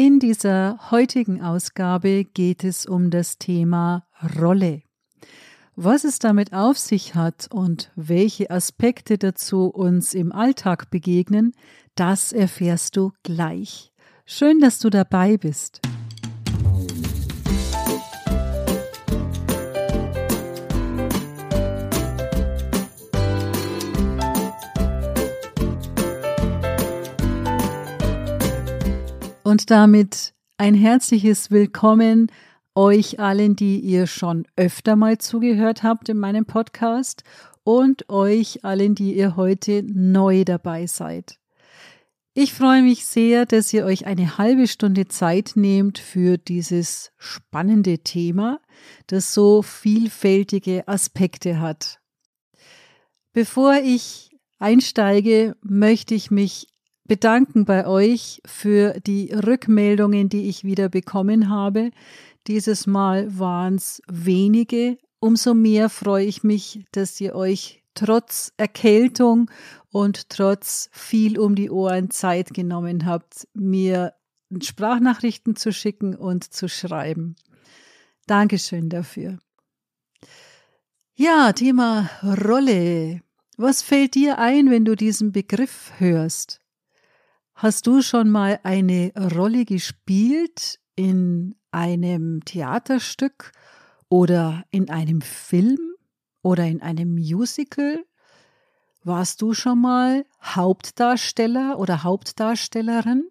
In dieser heutigen Ausgabe geht es um das Thema Rolle. Was es damit auf sich hat und welche Aspekte dazu uns im Alltag begegnen, das erfährst du gleich. Schön, dass du dabei bist. Und damit ein herzliches Willkommen euch allen, die ihr schon öfter mal zugehört habt in meinem Podcast und euch allen, die ihr heute neu dabei seid. Ich freue mich sehr, dass ihr euch eine halbe Stunde Zeit nehmt für dieses spannende Thema, das so vielfältige Aspekte hat. Bevor ich einsteige, möchte ich mich bedanken bei euch für die Rückmeldungen, die ich wieder bekommen habe. Dieses Mal waren es wenige. Umso mehr freue ich mich, dass ihr euch trotz Erkältung und trotz viel um die Ohren Zeit genommen habt, mir Sprachnachrichten zu schicken und zu schreiben. Dankeschön dafür. Ja, Thema Rolle. Was fällt dir ein, wenn du diesen Begriff hörst? Hast du schon mal eine Rolle gespielt in einem Theaterstück oder in einem Film oder in einem Musical? Warst du schon mal Hauptdarsteller oder Hauptdarstellerin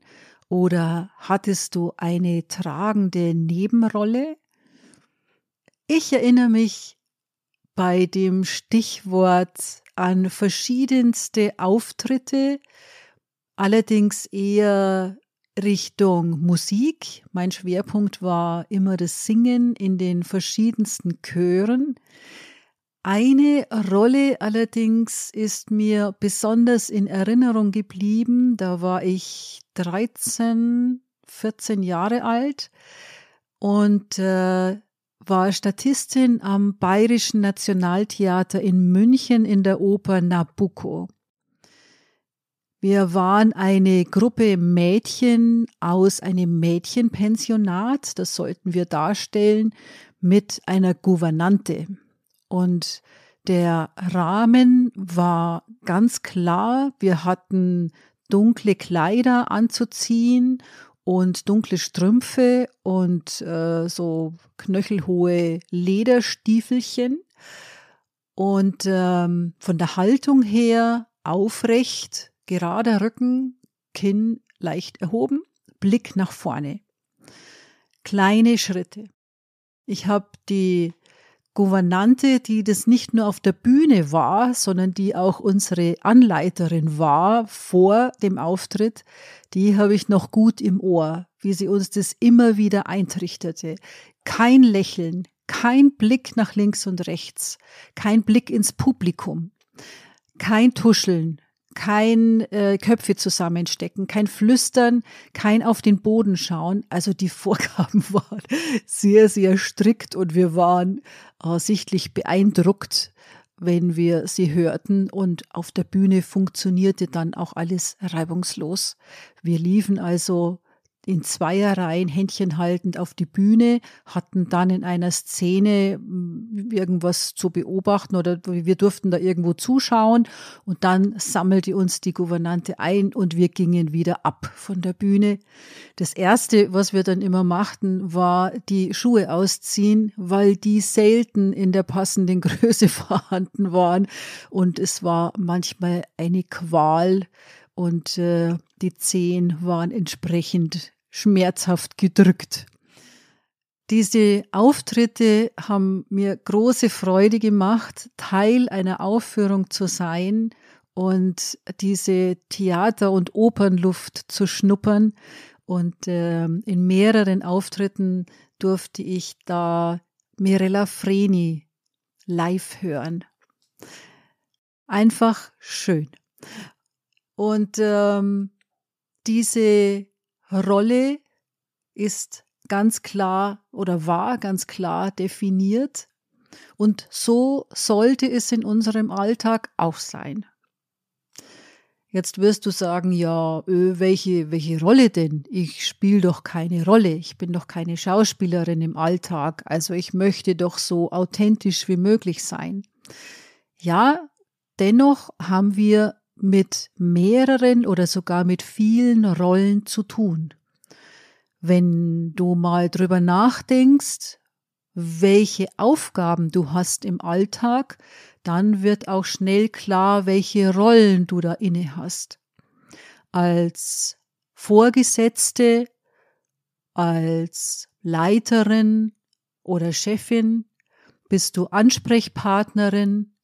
oder hattest du eine tragende Nebenrolle? Ich erinnere mich bei dem Stichwort an verschiedenste Auftritte, allerdings eher Richtung Musik. Mein Schwerpunkt war immer das Singen in den verschiedensten Chören. Eine Rolle allerdings ist mir besonders in Erinnerung geblieben. Da war ich 13, 14 Jahre alt und äh, war Statistin am Bayerischen Nationaltheater in München in der Oper Nabucco. Wir waren eine Gruppe Mädchen aus einem Mädchenpensionat, das sollten wir darstellen, mit einer Gouvernante. Und der Rahmen war ganz klar, wir hatten dunkle Kleider anzuziehen und dunkle Strümpfe und äh, so knöchelhohe Lederstiefelchen. Und ähm, von der Haltung her aufrecht, Gerader Rücken, Kinn leicht erhoben, Blick nach vorne. Kleine Schritte. Ich habe die Gouvernante, die das nicht nur auf der Bühne war, sondern die auch unsere Anleiterin war vor dem Auftritt, die habe ich noch gut im Ohr, wie sie uns das immer wieder eintrichtete. Kein Lächeln, kein Blick nach links und rechts, kein Blick ins Publikum, kein Tuscheln, kein äh, Köpfe zusammenstecken, kein Flüstern, kein auf den Boden schauen. Also die Vorgaben waren sehr, sehr strikt und wir waren äh, sichtlich beeindruckt, wenn wir sie hörten. Und auf der Bühne funktionierte dann auch alles reibungslos. Wir liefen also in Zweierreihen Händchen haltend auf die Bühne, hatten dann in einer Szene hm, irgendwas zu beobachten oder wir durften da irgendwo zuschauen und dann sammelte uns die Gouvernante ein und wir gingen wieder ab von der Bühne. Das erste, was wir dann immer machten, war die Schuhe ausziehen, weil die selten in der passenden Größe vorhanden waren und es war manchmal eine Qual und äh, die Zehen waren entsprechend schmerzhaft gedrückt. Diese Auftritte haben mir große Freude gemacht, Teil einer Aufführung zu sein und diese Theater- und Opernluft zu schnuppern. Und äh, in mehreren Auftritten durfte ich da Mirella Freni live hören. Einfach schön. Und ähm, diese Rolle ist ganz klar oder war ganz klar definiert und so sollte es in unserem Alltag auch sein. Jetzt wirst du sagen, ja, welche, welche Rolle denn? Ich spiele doch keine Rolle. Ich bin doch keine Schauspielerin im Alltag. Also ich möchte doch so authentisch wie möglich sein. Ja, dennoch haben wir mit mehreren oder sogar mit vielen Rollen zu tun. Wenn du mal drüber nachdenkst, welche Aufgaben du hast im Alltag, dann wird auch schnell klar, welche Rollen du da inne hast. Als Vorgesetzte, als Leiterin oder Chefin bist du Ansprechpartnerin,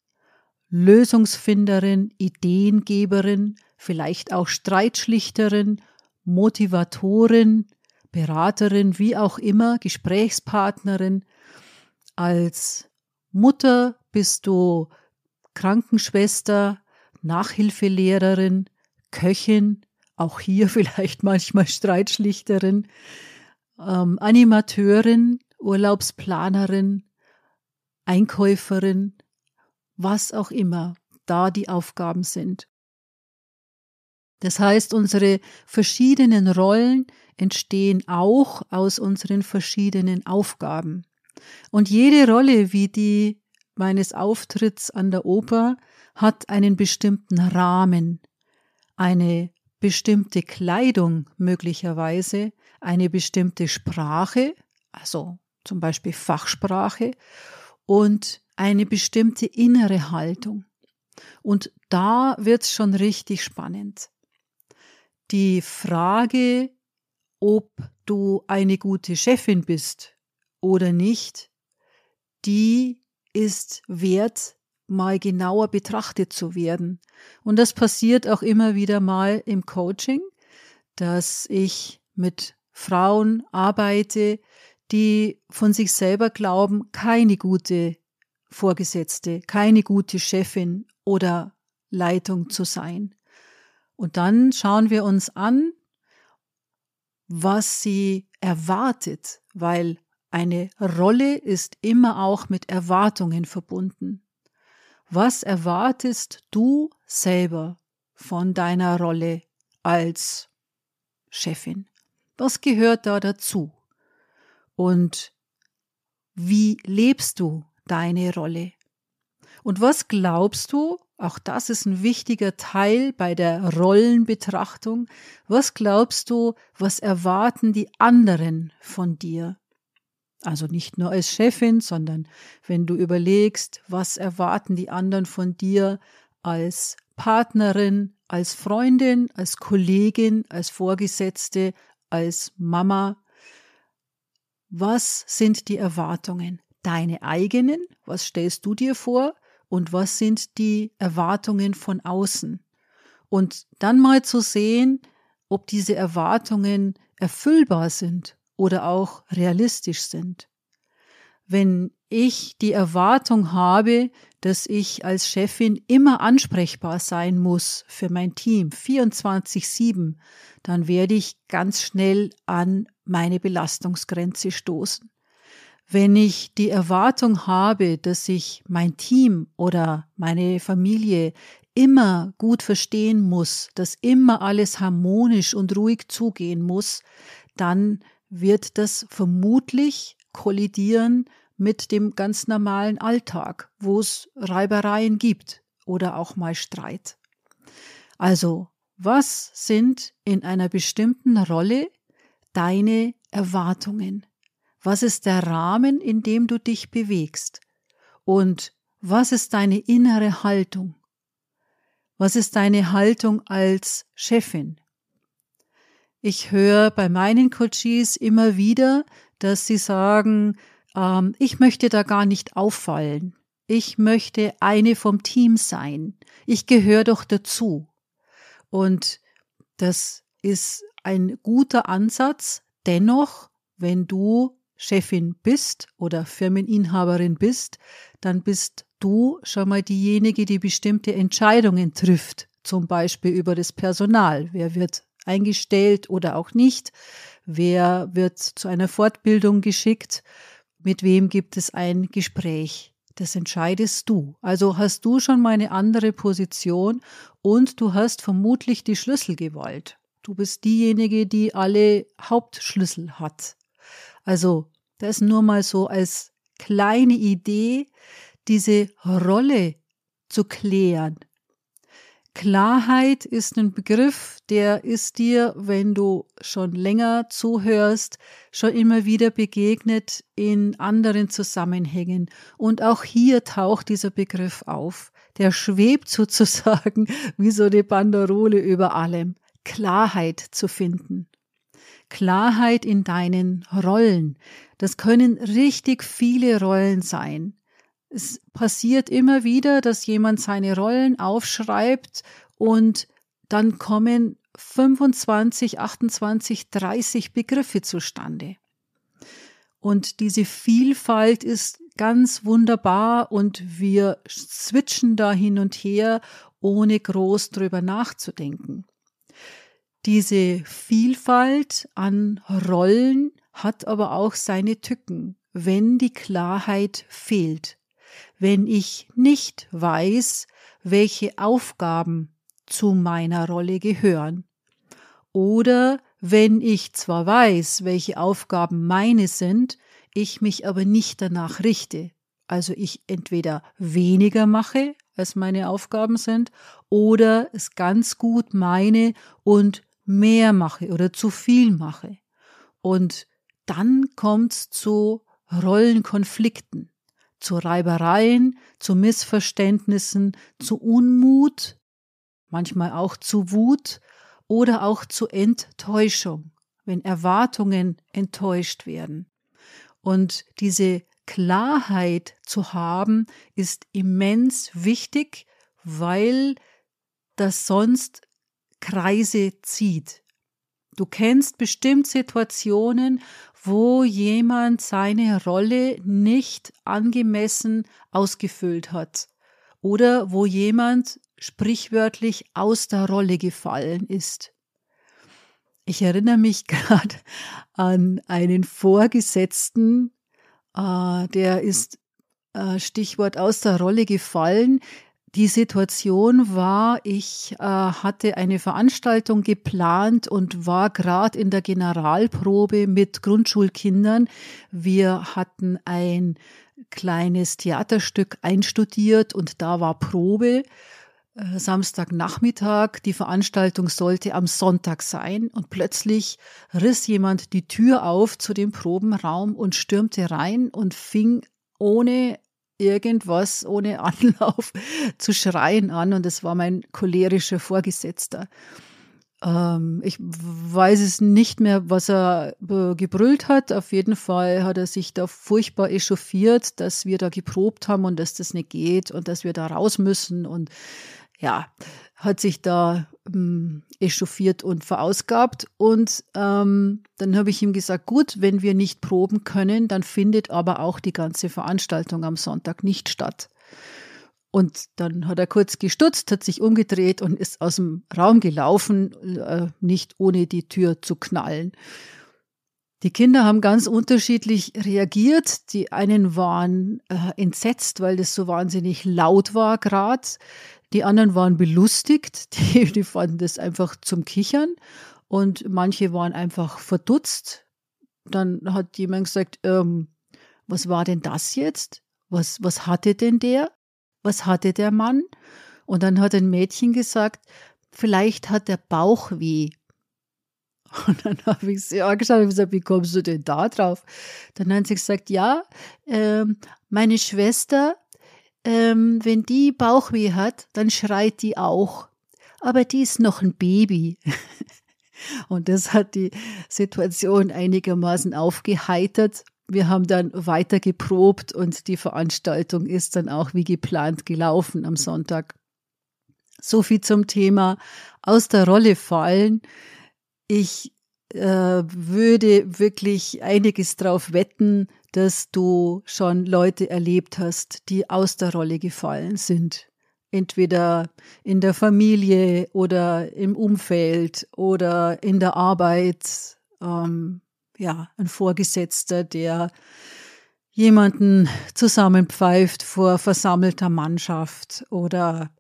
Lösungsfinderin, Ideengeberin, vielleicht auch Streitschlichterin, Motivatorin, Beraterin, wie auch immer, Gesprächspartnerin, als Mutter bist du Krankenschwester, Nachhilfelehrerin, Köchin, auch hier vielleicht manchmal Streitschlichterin, ähm, Animateurin, Urlaubsplanerin, Einkäuferin, was auch immer da die Aufgaben sind. Das heißt, unsere verschiedenen Rollen entstehen auch aus unseren verschiedenen Aufgaben. Und jede Rolle, wie die meines Auftritts an der Oper, hat einen bestimmten Rahmen, eine bestimmte Kleidung möglicherweise, eine bestimmte Sprache, also zum Beispiel Fachsprache, und eine bestimmte innere Haltung. Und da wird's schon richtig spannend. Die Frage, ob du eine gute Chefin bist oder nicht, die ist wert, mal genauer betrachtet zu werden. Und das passiert auch immer wieder mal im Coaching, dass ich mit Frauen arbeite, die von sich selber glauben, keine gute Vorgesetzte, keine gute Chefin oder Leitung zu sein. Und dann schauen wir uns an, was sie erwartet, weil eine Rolle ist immer auch mit Erwartungen verbunden. Was erwartest du selber von deiner Rolle als Chefin? Was gehört da dazu? Und wie lebst du deine Rolle? Und was glaubst du, auch das ist ein wichtiger Teil bei der Rollenbetrachtung. Was glaubst du, was erwarten die anderen von dir? Also nicht nur als Chefin, sondern wenn du überlegst, was erwarten die anderen von dir als Partnerin, als Freundin, als Kollegin, als Vorgesetzte, als Mama. Was sind die Erwartungen? Deine eigenen? Was stellst du dir vor? und was sind die Erwartungen von außen. Und dann mal zu sehen, ob diese Erwartungen erfüllbar sind oder auch realistisch sind. Wenn ich die Erwartung habe, dass ich als Chefin immer ansprechbar sein muss für mein Team 24/7, dann werde ich ganz schnell an meine Belastungsgrenze stoßen. Wenn ich die Erwartung habe, dass ich mein Team oder meine Familie immer gut verstehen muss, dass immer alles harmonisch und ruhig zugehen muss, dann wird das vermutlich kollidieren mit dem ganz normalen Alltag, wo es Reibereien gibt oder auch mal Streit. Also, was sind in einer bestimmten Rolle deine Erwartungen? Was ist der Rahmen, in dem du dich bewegst? Und was ist deine innere Haltung? Was ist deine Haltung als Chefin? Ich höre bei meinen Coaches immer wieder, dass sie sagen, ähm, ich möchte da gar nicht auffallen. Ich möchte eine vom Team sein. Ich gehöre doch dazu. Und das ist ein guter Ansatz. Dennoch, wenn du Chefin bist oder Firmeninhaberin bist, dann bist du schon mal diejenige, die bestimmte Entscheidungen trifft, zum Beispiel über das Personal. Wer wird eingestellt oder auch nicht? Wer wird zu einer Fortbildung geschickt? Mit wem gibt es ein Gespräch? Das entscheidest du. Also hast du schon mal eine andere Position und du hast vermutlich die Schlüsselgewalt. Du bist diejenige, die alle Hauptschlüssel hat. Also das nur mal so als kleine Idee, diese Rolle zu klären. Klarheit ist ein Begriff, der ist dir, wenn du schon länger zuhörst, schon immer wieder begegnet in anderen Zusammenhängen. Und auch hier taucht dieser Begriff auf. Der schwebt sozusagen wie so eine Banderole über allem. Klarheit zu finden. Klarheit in deinen Rollen. Das können richtig viele Rollen sein. Es passiert immer wieder, dass jemand seine Rollen aufschreibt und dann kommen 25, 28, 30 Begriffe zustande. Und diese Vielfalt ist ganz wunderbar und wir switchen da hin und her, ohne groß drüber nachzudenken. Diese Vielfalt an Rollen hat aber auch seine Tücken, wenn die Klarheit fehlt wenn ich nicht weiß, welche Aufgaben zu meiner Rolle gehören. Oder wenn ich zwar weiß, welche Aufgaben meine sind, ich mich aber nicht danach richte. Also ich entweder weniger mache, als meine Aufgaben sind, oder es ganz gut meine und mehr mache oder zu viel mache. Und dann kommt es zu Rollenkonflikten zu Reibereien, zu Missverständnissen, zu Unmut, manchmal auch zu Wut oder auch zu Enttäuschung, wenn Erwartungen enttäuscht werden. Und diese Klarheit zu haben, ist immens wichtig, weil das sonst Kreise zieht. Du kennst bestimmt Situationen, wo jemand seine Rolle nicht angemessen ausgefüllt hat oder wo jemand sprichwörtlich aus der Rolle gefallen ist. Ich erinnere mich gerade an einen Vorgesetzten, äh, der ist äh, Stichwort aus der Rolle gefallen. Die Situation war, ich äh, hatte eine Veranstaltung geplant und war gerade in der Generalprobe mit Grundschulkindern. Wir hatten ein kleines Theaterstück einstudiert und da war Probe. Äh, Samstagnachmittag, die Veranstaltung sollte am Sonntag sein und plötzlich riss jemand die Tür auf zu dem Probenraum und stürmte rein und fing ohne irgendwas ohne Anlauf zu schreien an und es war mein cholerischer Vorgesetzter. Ähm, ich weiß es nicht mehr, was er äh, gebrüllt hat. Auf jeden Fall hat er sich da furchtbar echauffiert, dass wir da geprobt haben und dass das nicht geht und dass wir da raus müssen und ja, hat sich da ähm, echauffiert und verausgabt. Und ähm, dann habe ich ihm gesagt, gut, wenn wir nicht proben können, dann findet aber auch die ganze Veranstaltung am Sonntag nicht statt. Und dann hat er kurz gestutzt, hat sich umgedreht und ist aus dem Raum gelaufen, äh, nicht ohne die Tür zu knallen. Die Kinder haben ganz unterschiedlich reagiert. Die einen waren äh, entsetzt, weil das so wahnsinnig laut war gerade. Die anderen waren belustigt, die, die fanden das einfach zum Kichern und manche waren einfach verdutzt. Dann hat jemand gesagt, ähm, was war denn das jetzt? Was, was hatte denn der? Was hatte der Mann? Und dann hat ein Mädchen gesagt, vielleicht hat der Bauch weh. Und dann habe ich sie angeschaut und gesagt, wie kommst du denn da drauf? Dann hat sie gesagt, ja, äh, meine Schwester ähm, wenn die Bauchweh hat, dann schreit die auch. Aber die ist noch ein Baby. Und das hat die Situation einigermaßen aufgeheitert. Wir haben dann weiter geprobt und die Veranstaltung ist dann auch wie geplant gelaufen am Sonntag. So viel zum Thema aus der Rolle fallen. Ich äh, würde wirklich einiges drauf wetten, dass du schon Leute erlebt hast, die aus der Rolle gefallen sind. Entweder in der Familie oder im Umfeld oder in der Arbeit. Ähm, ja, ein Vorgesetzter, der jemanden zusammenpfeift vor versammelter Mannschaft oder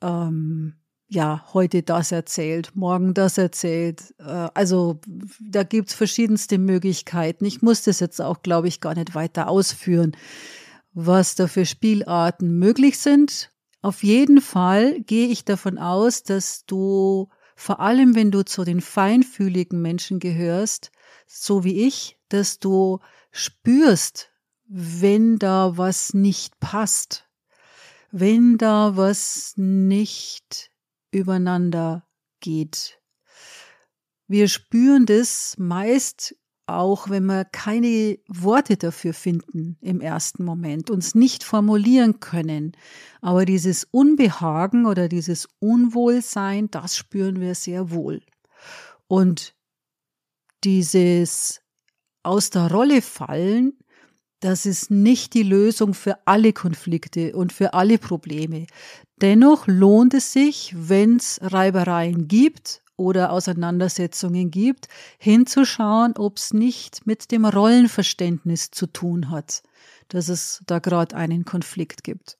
ähm, ja, heute das erzählt, morgen das erzählt. Äh, also da gibt's verschiedenste Möglichkeiten. Ich muss das jetzt auch, glaube ich, gar nicht weiter ausführen, was da für Spielarten möglich sind. Auf jeden Fall gehe ich davon aus, dass du, vor allem wenn du zu den feinfühligen Menschen gehörst, so wie ich, dass du spürst, wenn da was nicht passt, wenn da was nicht übereinander geht. Wir spüren das meist auch, wenn wir keine Worte dafür finden im ersten Moment, uns nicht formulieren können. Aber dieses Unbehagen oder dieses Unwohlsein, das spüren wir sehr wohl. Und dieses aus der Rolle fallen, das ist nicht die Lösung für alle Konflikte und für alle Probleme. Dennoch lohnt es sich, wenn es Reibereien gibt oder Auseinandersetzungen gibt, hinzuschauen, ob es nicht mit dem Rollenverständnis zu tun hat, dass es da gerade einen Konflikt gibt.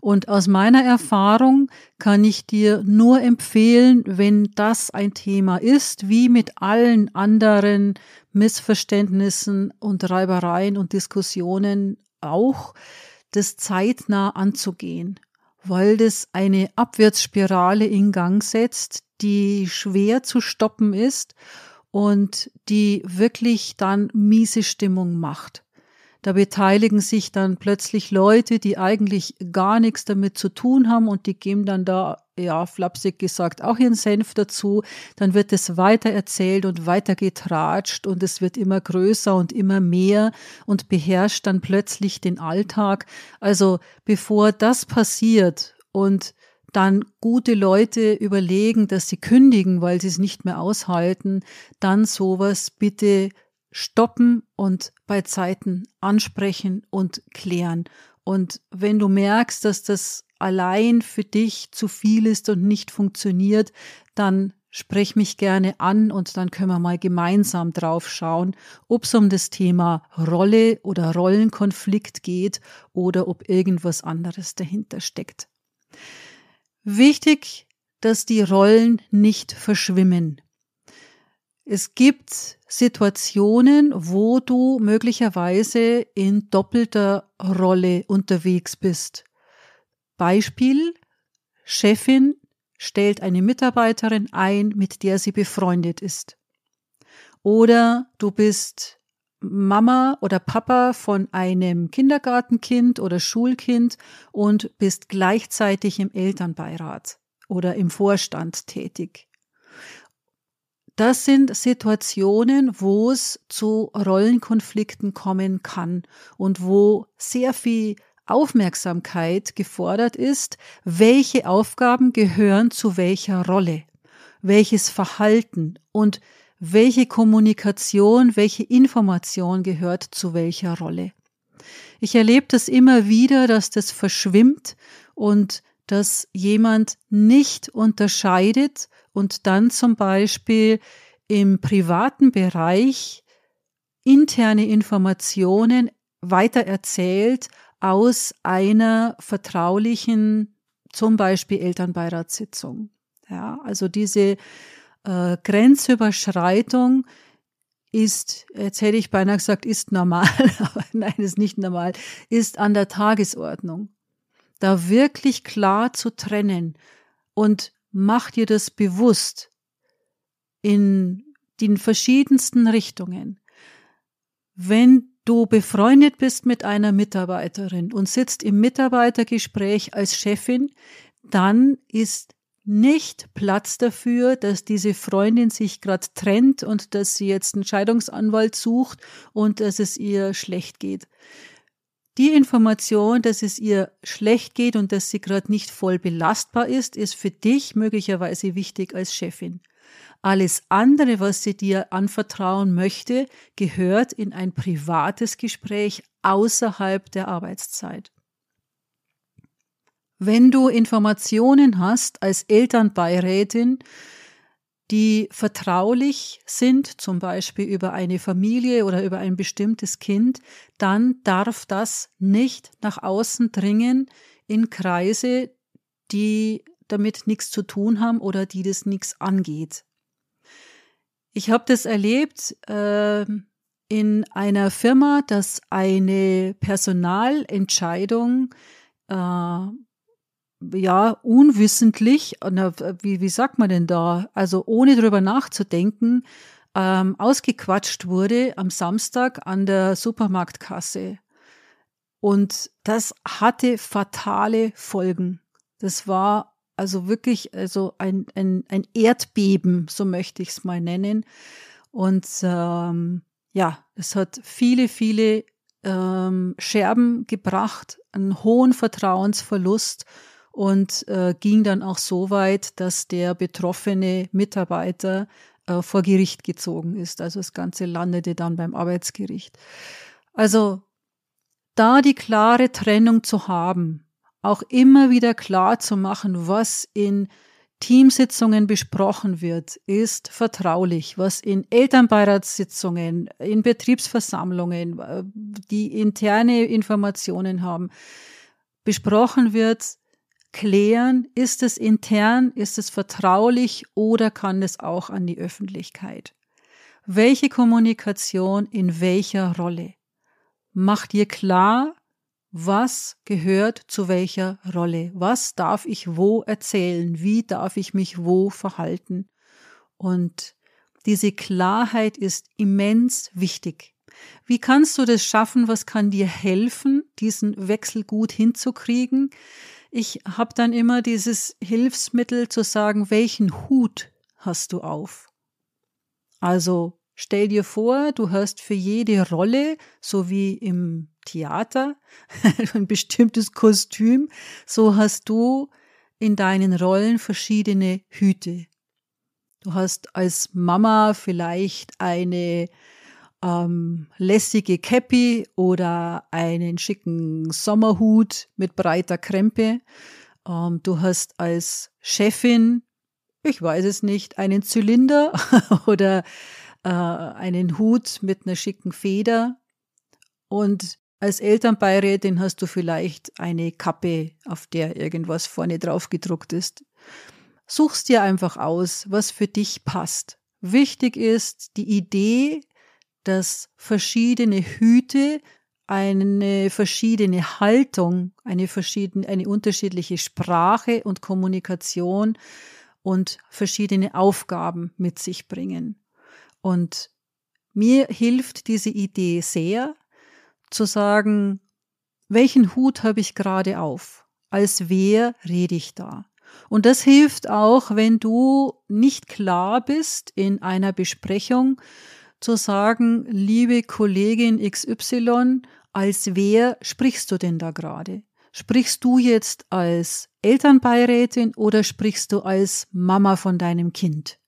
Und aus meiner Erfahrung kann ich dir nur empfehlen, wenn das ein Thema ist, wie mit allen anderen Missverständnissen und Reibereien und Diskussionen auch, das zeitnah anzugehen weil das eine Abwärtsspirale in Gang setzt, die schwer zu stoppen ist und die wirklich dann miese Stimmung macht. Da beteiligen sich dann plötzlich Leute, die eigentlich gar nichts damit zu tun haben und die geben dann da, ja, flapsig gesagt, auch ihren Senf dazu. Dann wird es weiter erzählt und weiter getratscht und es wird immer größer und immer mehr und beherrscht dann plötzlich den Alltag. Also bevor das passiert und dann gute Leute überlegen, dass sie kündigen, weil sie es nicht mehr aushalten, dann sowas bitte stoppen und bei Zeiten ansprechen und klären. Und wenn du merkst, dass das allein für dich zu viel ist und nicht funktioniert, dann sprech mich gerne an und dann können wir mal gemeinsam drauf schauen, ob es um das Thema Rolle oder Rollenkonflikt geht oder ob irgendwas anderes dahinter steckt. Wichtig, dass die Rollen nicht verschwimmen. Es gibt Situationen, wo du möglicherweise in doppelter Rolle unterwegs bist. Beispiel, Chefin stellt eine Mitarbeiterin ein, mit der sie befreundet ist. Oder du bist Mama oder Papa von einem Kindergartenkind oder Schulkind und bist gleichzeitig im Elternbeirat oder im Vorstand tätig. Das sind Situationen, wo es zu Rollenkonflikten kommen kann und wo sehr viel Aufmerksamkeit gefordert ist, welche Aufgaben gehören zu welcher Rolle, welches Verhalten und welche Kommunikation, welche Information gehört zu welcher Rolle. Ich erlebe das immer wieder, dass das verschwimmt und dass jemand nicht unterscheidet und dann zum Beispiel im privaten Bereich interne Informationen weitererzählt aus einer vertraulichen, zum Beispiel Elternbeiratssitzung. Ja, also diese äh, Grenzüberschreitung ist, jetzt hätte ich beinahe gesagt, ist normal, aber nein, ist nicht normal, ist an der Tagesordnung. Da wirklich klar zu trennen und mach dir das bewusst in den verschiedensten Richtungen. Wenn du befreundet bist mit einer Mitarbeiterin und sitzt im Mitarbeitergespräch als Chefin, dann ist nicht Platz dafür, dass diese Freundin sich gerade trennt und dass sie jetzt einen Scheidungsanwalt sucht und dass es ihr schlecht geht. Die Information, dass es ihr schlecht geht und dass sie gerade nicht voll belastbar ist, ist für dich möglicherweise wichtig als Chefin. Alles andere, was sie dir anvertrauen möchte, gehört in ein privates Gespräch außerhalb der Arbeitszeit. Wenn du Informationen hast als Elternbeirätin, die vertraulich sind, zum Beispiel über eine Familie oder über ein bestimmtes Kind, dann darf das nicht nach außen dringen in Kreise, die damit nichts zu tun haben oder die das nichts angeht. Ich habe das erlebt äh, in einer Firma, dass eine Personalentscheidung äh, ja, unwissentlich, wie, wie sagt man denn da, also ohne drüber nachzudenken, ähm, ausgequatscht wurde am Samstag an der Supermarktkasse. Und das hatte fatale Folgen. Das war also wirklich also ein, ein, ein Erdbeben, so möchte ich es mal nennen. Und ähm, ja, es hat viele, viele ähm, Scherben gebracht, einen hohen Vertrauensverlust und äh, ging dann auch so weit, dass der betroffene Mitarbeiter äh, vor Gericht gezogen ist. Also das Ganze landete dann beim Arbeitsgericht. Also da die klare Trennung zu haben, auch immer wieder klar zu machen, was in Teamsitzungen besprochen wird, ist vertraulich. Was in Elternbeiratssitzungen, in Betriebsversammlungen, äh, die interne Informationen haben, besprochen wird, klären, ist es intern, ist es vertraulich oder kann es auch an die Öffentlichkeit? Welche Kommunikation in welcher Rolle? Mach dir klar, was gehört zu welcher Rolle? Was darf ich wo erzählen? Wie darf ich mich wo verhalten? Und diese Klarheit ist immens wichtig. Wie kannst du das schaffen? Was kann dir helfen, diesen Wechsel gut hinzukriegen? Ich habe dann immer dieses Hilfsmittel zu sagen, welchen Hut hast du auf? Also stell dir vor, du hast für jede Rolle, so wie im Theater, ein bestimmtes Kostüm, so hast du in deinen Rollen verschiedene Hüte. Du hast als Mama vielleicht eine ähm, lässige Käppi oder einen schicken Sommerhut mit breiter Krempe. Ähm, du hast als Chefin, ich weiß es nicht, einen Zylinder oder äh, einen Hut mit einer schicken Feder. Und als Elternbeirätin hast du vielleicht eine Kappe, auf der irgendwas vorne drauf gedruckt ist. Suchst dir einfach aus, was für dich passt. Wichtig ist die Idee, dass verschiedene Hüte eine verschiedene Haltung, eine verschiedene, eine unterschiedliche Sprache und Kommunikation und verschiedene Aufgaben mit sich bringen. Und mir hilft diese Idee sehr, zu sagen, welchen Hut habe ich gerade auf? Als wer rede ich da? Und das hilft auch, wenn du nicht klar bist in einer Besprechung, zu sagen, liebe Kollegin XY, als wer sprichst du denn da gerade? Sprichst du jetzt als Elternbeirätin oder sprichst du als Mama von deinem Kind?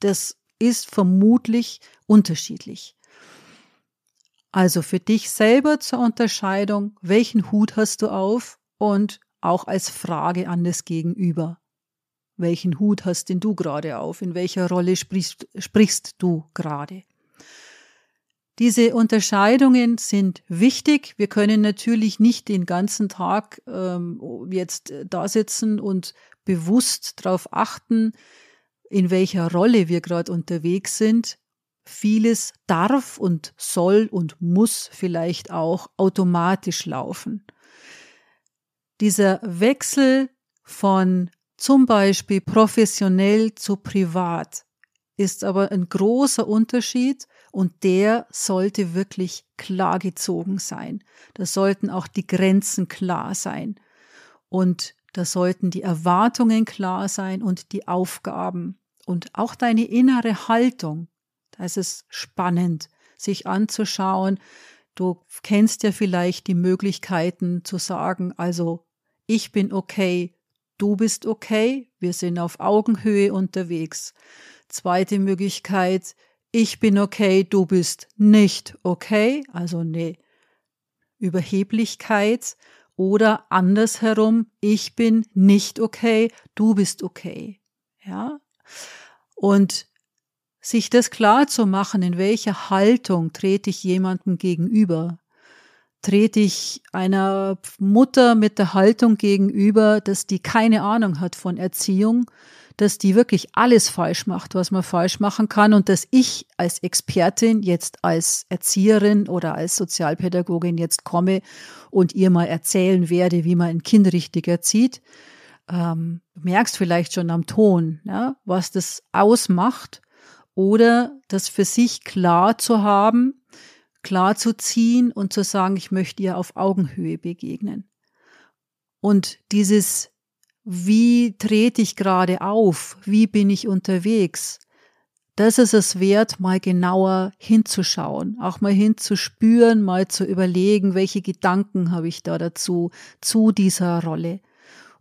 Das ist vermutlich unterschiedlich. Also für dich selber zur Unterscheidung, welchen Hut hast du auf und auch als Frage an das Gegenüber. Welchen Hut hast denn du gerade auf? In welcher Rolle sprichst, sprichst du gerade? Diese Unterscheidungen sind wichtig. Wir können natürlich nicht den ganzen Tag ähm, jetzt da sitzen und bewusst darauf achten, in welcher Rolle wir gerade unterwegs sind. Vieles darf und soll und muss vielleicht auch automatisch laufen. Dieser Wechsel von zum Beispiel professionell zu privat, ist aber ein großer Unterschied und der sollte wirklich klar gezogen sein. Da sollten auch die Grenzen klar sein und da sollten die Erwartungen klar sein und die Aufgaben und auch deine innere Haltung. Da ist es spannend, sich anzuschauen. Du kennst ja vielleicht die Möglichkeiten zu sagen, also ich bin okay, du bist okay, wir sind auf Augenhöhe unterwegs. Zweite Möglichkeit, ich bin okay, du bist nicht okay, also eine Überheblichkeit. Oder andersherum, ich bin nicht okay, du bist okay. Ja. Und sich das klar zu machen, in welcher Haltung trete ich jemandem gegenüber. Trete ich einer Mutter mit der Haltung gegenüber, dass die keine Ahnung hat von Erziehung, dass die wirklich alles falsch macht, was man falsch machen kann und dass ich als Expertin jetzt als Erzieherin oder als Sozialpädagogin jetzt komme und ihr mal erzählen werde, wie man ein Kind richtig erzieht. Ähm, du merkst vielleicht schon am Ton, ja, was das ausmacht oder das für sich klar zu haben, klar zu ziehen und zu sagen, ich möchte ihr auf Augenhöhe begegnen. Und dieses wie trete ich gerade auf, wie bin ich unterwegs. Das ist es wert, mal genauer hinzuschauen, auch mal hinzuspüren, mal zu überlegen, welche Gedanken habe ich da dazu, zu dieser Rolle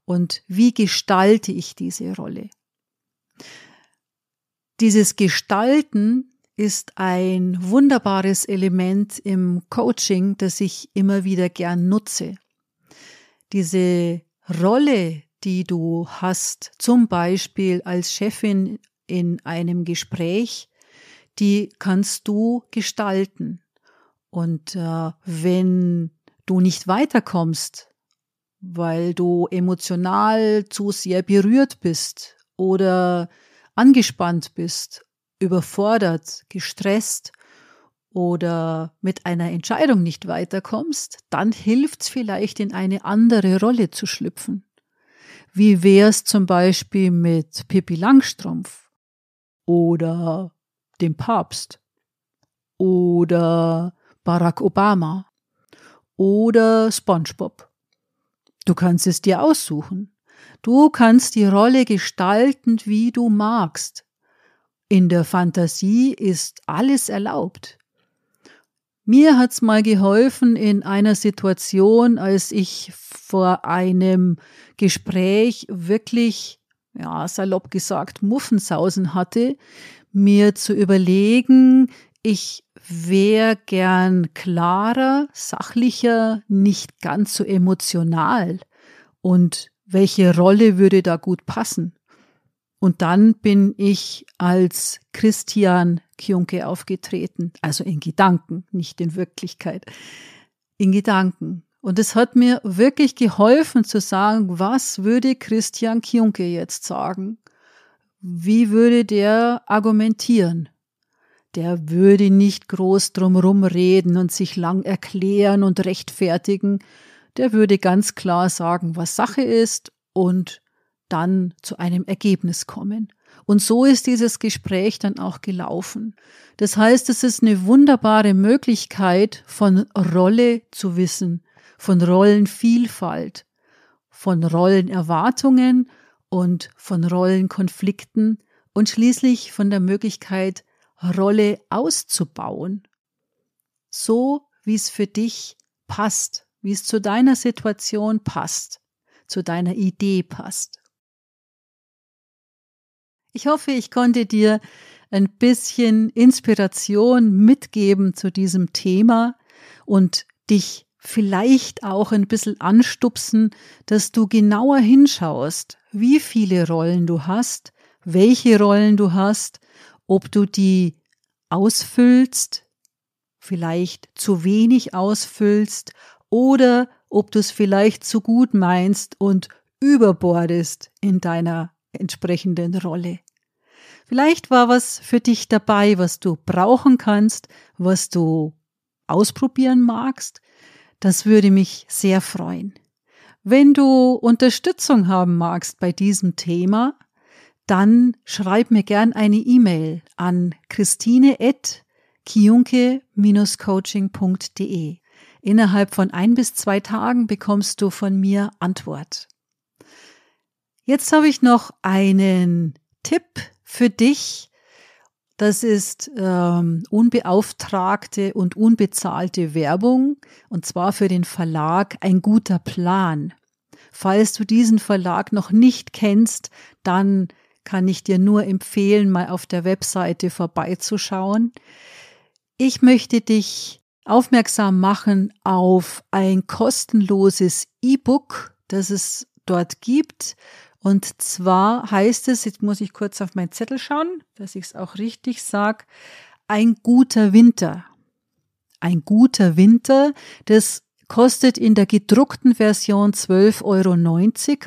und wie gestalte ich diese Rolle. Dieses Gestalten ist ein wunderbares Element im Coaching, das ich immer wieder gern nutze. Diese Rolle, die du hast, zum Beispiel als Chefin in einem Gespräch, die kannst du gestalten. Und äh, wenn du nicht weiterkommst, weil du emotional zu sehr berührt bist oder angespannt bist, überfordert, gestresst oder mit einer Entscheidung nicht weiterkommst, dann hilft's vielleicht in eine andere Rolle zu schlüpfen. Wie wär's zum Beispiel mit Pippi Langstrumpf oder dem Papst oder Barack Obama oder SpongeBob? Du kannst es dir aussuchen. Du kannst die Rolle gestalten, wie du magst. In der Fantasie ist alles erlaubt. Mir hat's mal geholfen in einer Situation, als ich vor einem Gespräch wirklich, ja, salopp gesagt, Muffensausen hatte, mir zu überlegen, ich wäre gern klarer, sachlicher, nicht ganz so emotional. Und welche Rolle würde da gut passen? Und dann bin ich als Christian Kjunke aufgetreten, also in Gedanken, nicht in Wirklichkeit, in Gedanken. Und es hat mir wirklich geholfen zu sagen, was würde Christian Kjunke jetzt sagen? Wie würde der argumentieren? Der würde nicht groß drumrum reden und sich lang erklären und rechtfertigen. Der würde ganz klar sagen, was Sache ist und dann zu einem Ergebnis kommen. Und so ist dieses Gespräch dann auch gelaufen. Das heißt, es ist eine wunderbare Möglichkeit, von Rolle zu wissen, von Rollenvielfalt, von Rollenerwartungen und von Rollenkonflikten und schließlich von der Möglichkeit, Rolle auszubauen. So, wie es für dich passt, wie es zu deiner Situation passt, zu deiner Idee passt. Ich hoffe, ich konnte dir ein bisschen Inspiration mitgeben zu diesem Thema und dich vielleicht auch ein bisschen anstupsen, dass du genauer hinschaust, wie viele Rollen du hast, welche Rollen du hast, ob du die ausfüllst, vielleicht zu wenig ausfüllst oder ob du es vielleicht zu gut meinst und überbordest in deiner entsprechenden Rolle. Vielleicht war was für dich dabei, was du brauchen kannst, was du ausprobieren magst. Das würde mich sehr freuen. Wenn du Unterstützung haben magst bei diesem Thema, dann schreib mir gern eine E-Mail an christine.kiunke-coaching.de. Innerhalb von ein bis zwei Tagen bekommst du von mir Antwort. Jetzt habe ich noch einen Tipp für dich. Das ist ähm, unbeauftragte und unbezahlte Werbung und zwar für den Verlag Ein guter Plan. Falls du diesen Verlag noch nicht kennst, dann kann ich dir nur empfehlen, mal auf der Webseite vorbeizuschauen. Ich möchte dich aufmerksam machen auf ein kostenloses E-Book, das es dort gibt Und zwar heißt es, jetzt muss ich kurz auf meinen Zettel schauen, dass ich es auch richtig sage, ein guter Winter. Ein guter Winter, das kostet in der gedruckten Version 12,90 Euro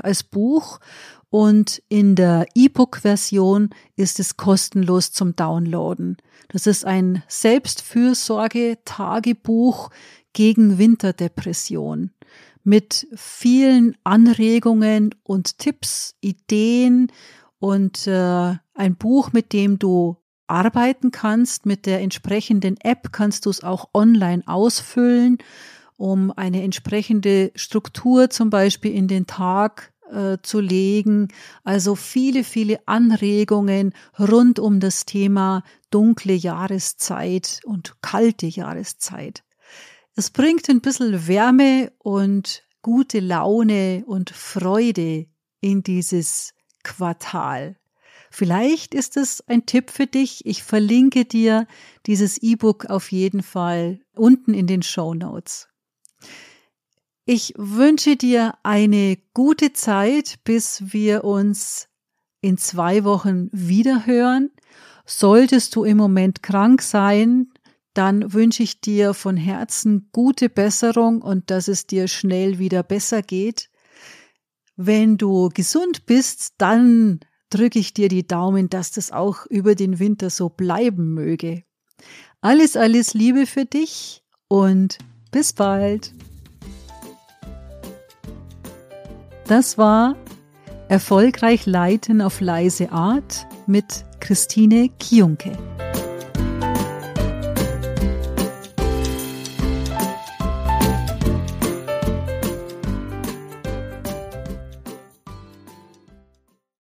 als Buch und in der E-Book-Version ist es kostenlos zum Downloaden. Das ist ein Selbstfürsorge-Tagebuch gegen Winterdepression mit vielen Anregungen und Tipps, Ideen und äh, ein Buch, mit dem du arbeiten kannst. Mit der entsprechenden App kannst du es auch online ausfüllen, um eine entsprechende Struktur zum Beispiel in den Tag äh, zu legen. Also viele, viele Anregungen rund um das Thema dunkle Jahreszeit und kalte Jahreszeit. Es bringt ein bisschen Wärme und gute Laune und Freude in dieses Quartal. Vielleicht ist es ein Tipp für dich. Ich verlinke dir dieses E-Book auf jeden Fall unten in den Show Notes. Ich wünsche dir eine gute Zeit, bis wir uns in zwei Wochen wieder hören. Solltest du im Moment krank sein, dann wünsche ich dir von Herzen gute Besserung und dass es dir schnell wieder besser geht. Wenn du gesund bist, dann drücke ich dir die Daumen, dass das auch über den Winter so bleiben möge. Alles, alles Liebe für dich und bis bald. Das war Erfolgreich Leiten auf leise Art mit Christine Kionke.